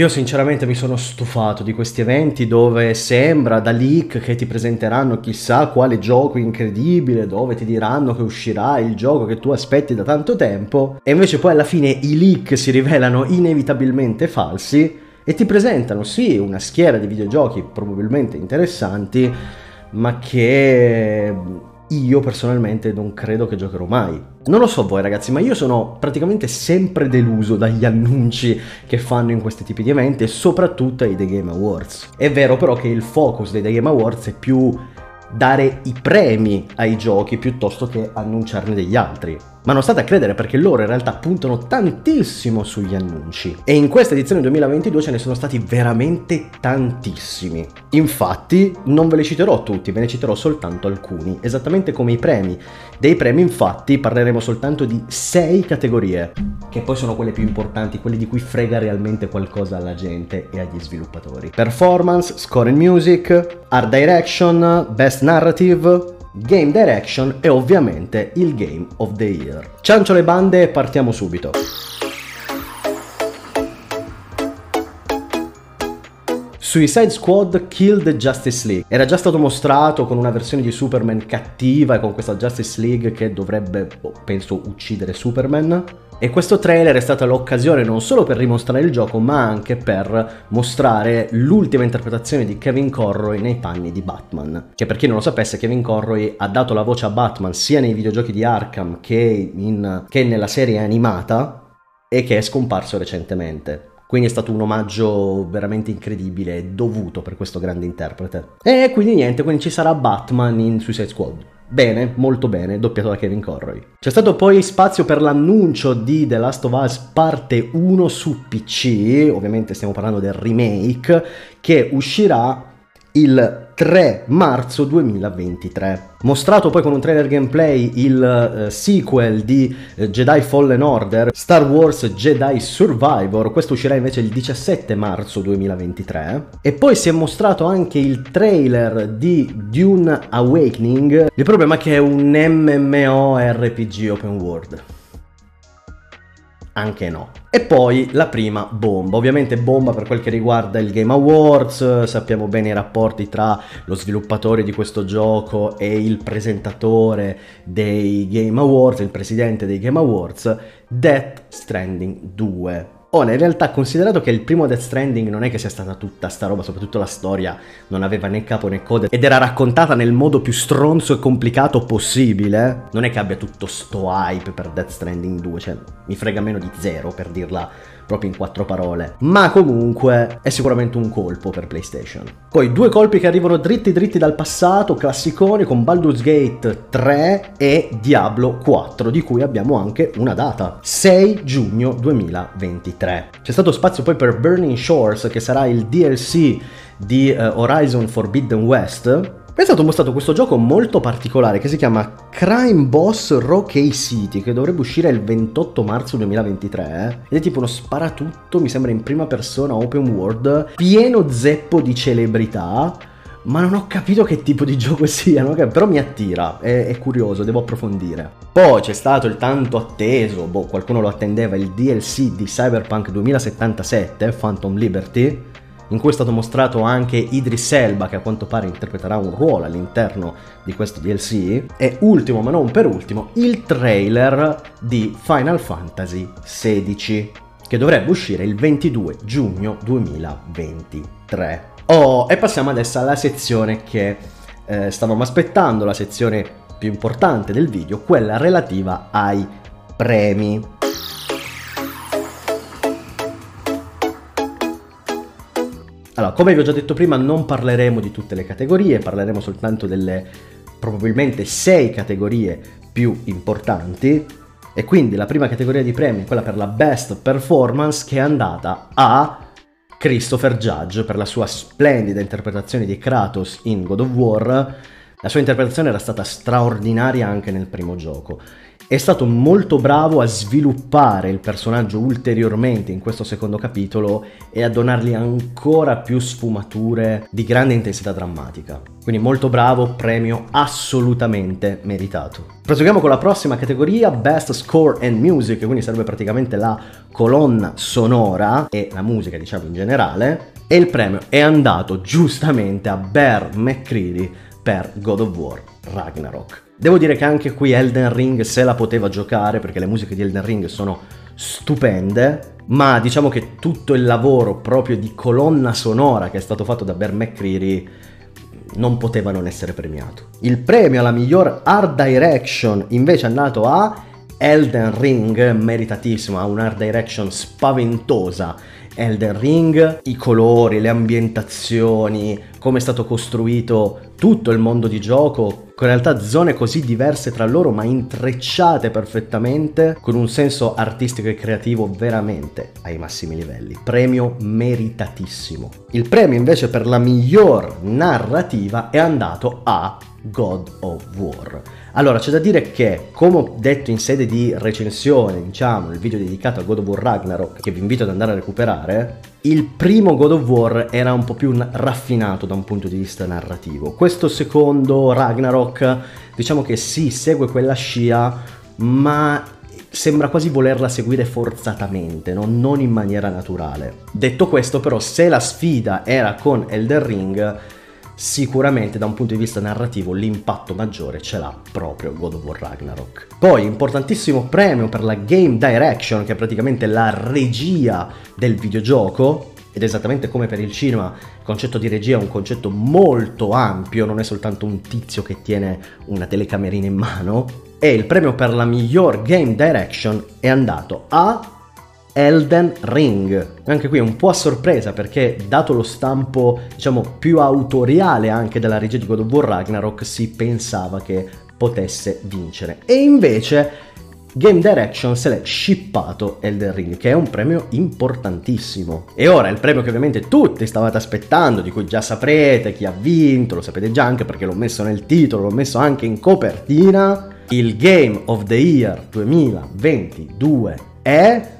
Io sinceramente mi sono stufato di questi eventi dove sembra da leak che ti presenteranno chissà quale gioco incredibile, dove ti diranno che uscirà il gioco che tu aspetti da tanto tempo e invece poi alla fine i leak si rivelano inevitabilmente falsi e ti presentano sì una schiera di videogiochi probabilmente interessanti, ma che io personalmente non credo che giocherò mai. Non lo so voi ragazzi, ma io sono praticamente sempre deluso dagli annunci che fanno in questi tipi di eventi e soprattutto ai The Game Awards. È vero però che il focus dei The Game Awards è più dare i premi ai giochi piuttosto che annunciarne degli altri. Ma non state a credere perché loro in realtà puntano tantissimo sugli annunci. E in questa edizione 2022 ce ne sono stati veramente tantissimi. Infatti non ve li citerò tutti, ve ne citerò soltanto alcuni, esattamente come i premi. Dei premi infatti parleremo soltanto di 6 categorie, che poi sono quelle più importanti, quelle di cui frega realmente qualcosa alla gente e agli sviluppatori. Performance, score and music, art direction, best narrative, Game Direction e ovviamente il Game of the Year. Ciancio le bande e partiamo subito. Suicide Squad Killed Justice League. Era già stato mostrato con una versione di Superman cattiva e con questa Justice League che dovrebbe, oh, penso, uccidere Superman. E questo trailer è stata l'occasione non solo per rimostrare il gioco, ma anche per mostrare l'ultima interpretazione di Kevin Conroy nei panni di Batman. Che per chi non lo sapesse, Kevin Conroy ha dato la voce a Batman sia nei videogiochi di Arkham che, in, che nella serie animata e che è scomparso recentemente. Quindi è stato un omaggio veramente incredibile dovuto per questo grande interprete. E quindi niente, quindi ci sarà Batman in Suicide Squad. Bene, molto bene, doppiato da Kevin Conroy. C'è stato poi spazio per l'annuncio di The Last of Us parte 1 su PC, ovviamente stiamo parlando del remake, che uscirà il 3 marzo 2023. Mostrato poi con un trailer gameplay il uh, sequel di uh, Jedi Fallen Order, Star Wars Jedi Survivor, questo uscirà invece il 17 marzo 2023. E poi si è mostrato anche il trailer di Dune Awakening, il problema è che è un MMORPG open world anche no. E poi la prima bomba, ovviamente bomba per quel che riguarda il Game Awards, sappiamo bene i rapporti tra lo sviluppatore di questo gioco e il presentatore dei Game Awards, il presidente dei Game Awards, Death Stranding 2. Ora, in realtà, considerato che il primo Death Stranding non è che sia stata tutta sta roba, soprattutto la storia non aveva né capo né coda ed era raccontata nel modo più stronzo e complicato possibile, non è che abbia tutto sto hype per Death Stranding 2, cioè mi frega meno di zero per dirla proprio in quattro parole. Ma comunque è sicuramente un colpo per PlayStation. Poi due colpi che arrivano dritti dritti dal passato, classiconi con Baldur's Gate 3 e Diablo 4, di cui abbiamo anche una data, 6 giugno 2023. C'è stato spazio poi per Burning Shores, che sarà il DLC di uh, Horizon Forbidden West, è stato mostrato questo gioco molto particolare che si chiama Crime Boss Rocky City che dovrebbe uscire il 28 marzo 2023 eh? ed è tipo uno sparatutto, mi sembra in prima persona open world, pieno zeppo di celebrità ma non ho capito che tipo di gioco sia, no? però mi attira, è, è, curioso, devo approfondire. Poi c'è stato il tanto atteso, boh, qualcuno lo attendeva, il DLC di Cyberpunk 2077, Phantom Liberty, in cui è stato mostrato anche Idris Elba che a quanto pare interpreterà un ruolo all'interno di questo DLC e ultimo ma non per ultimo il trailer di Final Fantasy XVI che dovrebbe uscire il 22 giugno 2023. Oh, e passiamo adesso alla sezione che eh, stavamo aspettando, la sezione più importante del video, quella relativa ai premi. Allora, come vi ho già detto prima, non parleremo di tutte le categorie, parleremo soltanto delle probabilmente sei categorie più importanti. E quindi la prima categoria di premi è quella per la best performance che è andata a Christopher Judge per la sua splendida interpretazione di Kratos in God of War. La sua interpretazione era stata straordinaria anche nel primo gioco. È stato molto bravo a sviluppare il personaggio ulteriormente in questo secondo capitolo e a donargli ancora più sfumature di grande intensità drammatica. Quindi molto bravo, premio assolutamente meritato. Proseguiamo con la prossima categoria, Best Score and Music, quindi serve praticamente la colonna sonora e la musica diciamo in generale. E il premio è andato giustamente a Bear McCready per God of War Ragnarok. Devo dire che anche qui Elden Ring se la poteva giocare perché le musiche di Elden Ring sono stupende, ma diciamo che tutto il lavoro proprio di colonna sonora che è stato fatto da Bear McCreary non poteva non essere premiato. Il premio alla miglior art direction invece è andato a Elden Ring, meritatissimo, ha un art direction spaventosa Elden Ring, i colori, le ambientazioni, come è stato costruito tutto il mondo di gioco, con in realtà zone così diverse tra loro ma intrecciate perfettamente, con un senso artistico e creativo veramente ai massimi livelli. Premio meritatissimo. Il premio invece per la miglior narrativa è andato a God of War. Allora, c'è da dire che, come ho detto in sede di recensione, diciamo, il video dedicato a God of War Ragnarok, che vi invito ad andare a recuperare, il primo God of War era un po' più raffinato da un punto di vista narrativo. Questo secondo Ragnarok, diciamo che sì, segue quella scia, ma sembra quasi volerla seguire forzatamente, no? non in maniera naturale. Detto questo, però, se la sfida era con Elden Ring, sicuramente da un punto di vista narrativo l'impatto maggiore ce l'ha proprio God of War Ragnarok. Poi importantissimo premio per la Game Direction, che è praticamente la regia del videogioco, ed esattamente come per il cinema, il concetto di regia è un concetto molto ampio, non è soltanto un tizio che tiene una telecamerina in mano. E il premio per la miglior game direction è andato a Elden Ring. Anche qui un po' a sorpresa perché dato lo stampo, diciamo, più autoriale anche della regia di God of War Ragnarok, si pensava che potesse vincere. E invece Game Direction se l'è shippato Elden Ring, che è un premio importantissimo. E ora il premio che ovviamente tutti stavate aspettando, di cui già saprete chi ha vinto, lo sapete già anche perché l'ho messo nel titolo, l'ho messo anche in copertina. Il Game of the Year 2022 è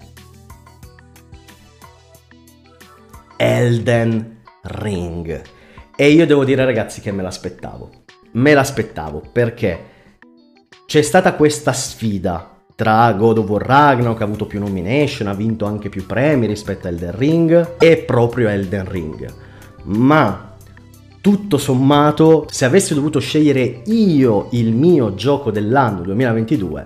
Elden Ring. E io devo dire ragazzi che me l'aspettavo. Me l'aspettavo perché c'è stata questa sfida tra God of War Ragnarok, che ha avuto più nomination, ha vinto anche più premi rispetto a Elden Ring, e proprio Elden Ring. Ma tutto sommato, se avessi dovuto scegliere io il mio gioco dell'anno 2022,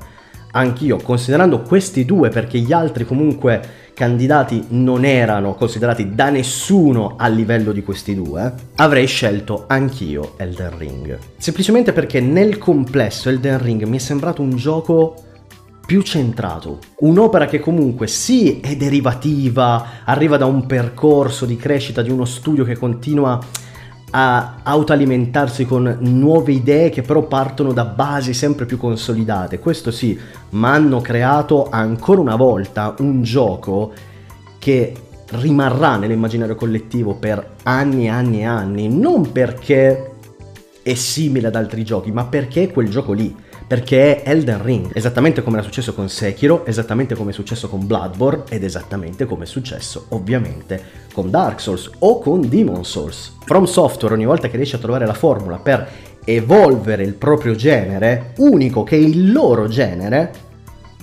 anch'io, considerando questi due, perché gli altri comunque candidati non erano considerati da nessuno a livello di questi due, avrei scelto anch'io Elden Ring. Semplicemente perché nel complesso Elden Ring mi è sembrato un gioco più centrato. Un'opera che comunque sì è derivativa, arriva da un percorso di crescita di uno studio che continua a autoalimentarsi con nuove idee che però partono da basi sempre più consolidate. Questo sì, ma hanno creato ancora una volta un gioco che rimarrà nell'immaginario collettivo per anni e anni e anni, non perché è simile ad altri giochi, ma perché è quel gioco lì perché è Elden Ring, esattamente come era successo con Sekiro, esattamente come è successo con Bloodborne ed esattamente come è successo ovviamente con Dark Souls o con Demon Souls. From Software ogni volta che riesce a trovare la formula per evolvere il proprio genere, unico che è il loro genere,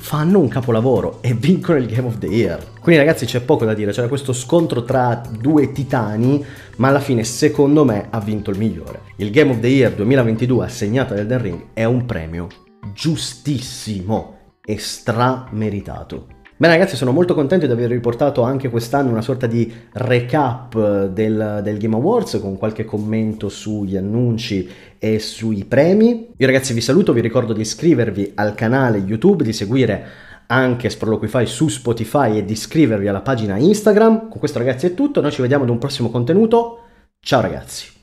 fanno un capolavoro e vincono il Game of the Year. Quindi ragazzi c'è poco da dire, c'era questo scontro tra due titani, ma alla fine secondo me ha vinto il migliore. Il Game of the Year 2022 assegnato ad Elden Ring è un premio giustissimo e strameritato. Bene ragazzi sono molto contento di aver riportato anche quest'anno una sorta di recap del, del, Game Awards con qualche commento sugli annunci e sui premi. Io ragazzi vi saluto, vi ricordo di iscrivervi al canale YouTube, di seguire anche Sproloquify su Spotify e di iscrivervi alla pagina Instagram. Con questo ragazzi è tutto, noi ci vediamo ad un prossimo contenuto. Ciao ragazzi!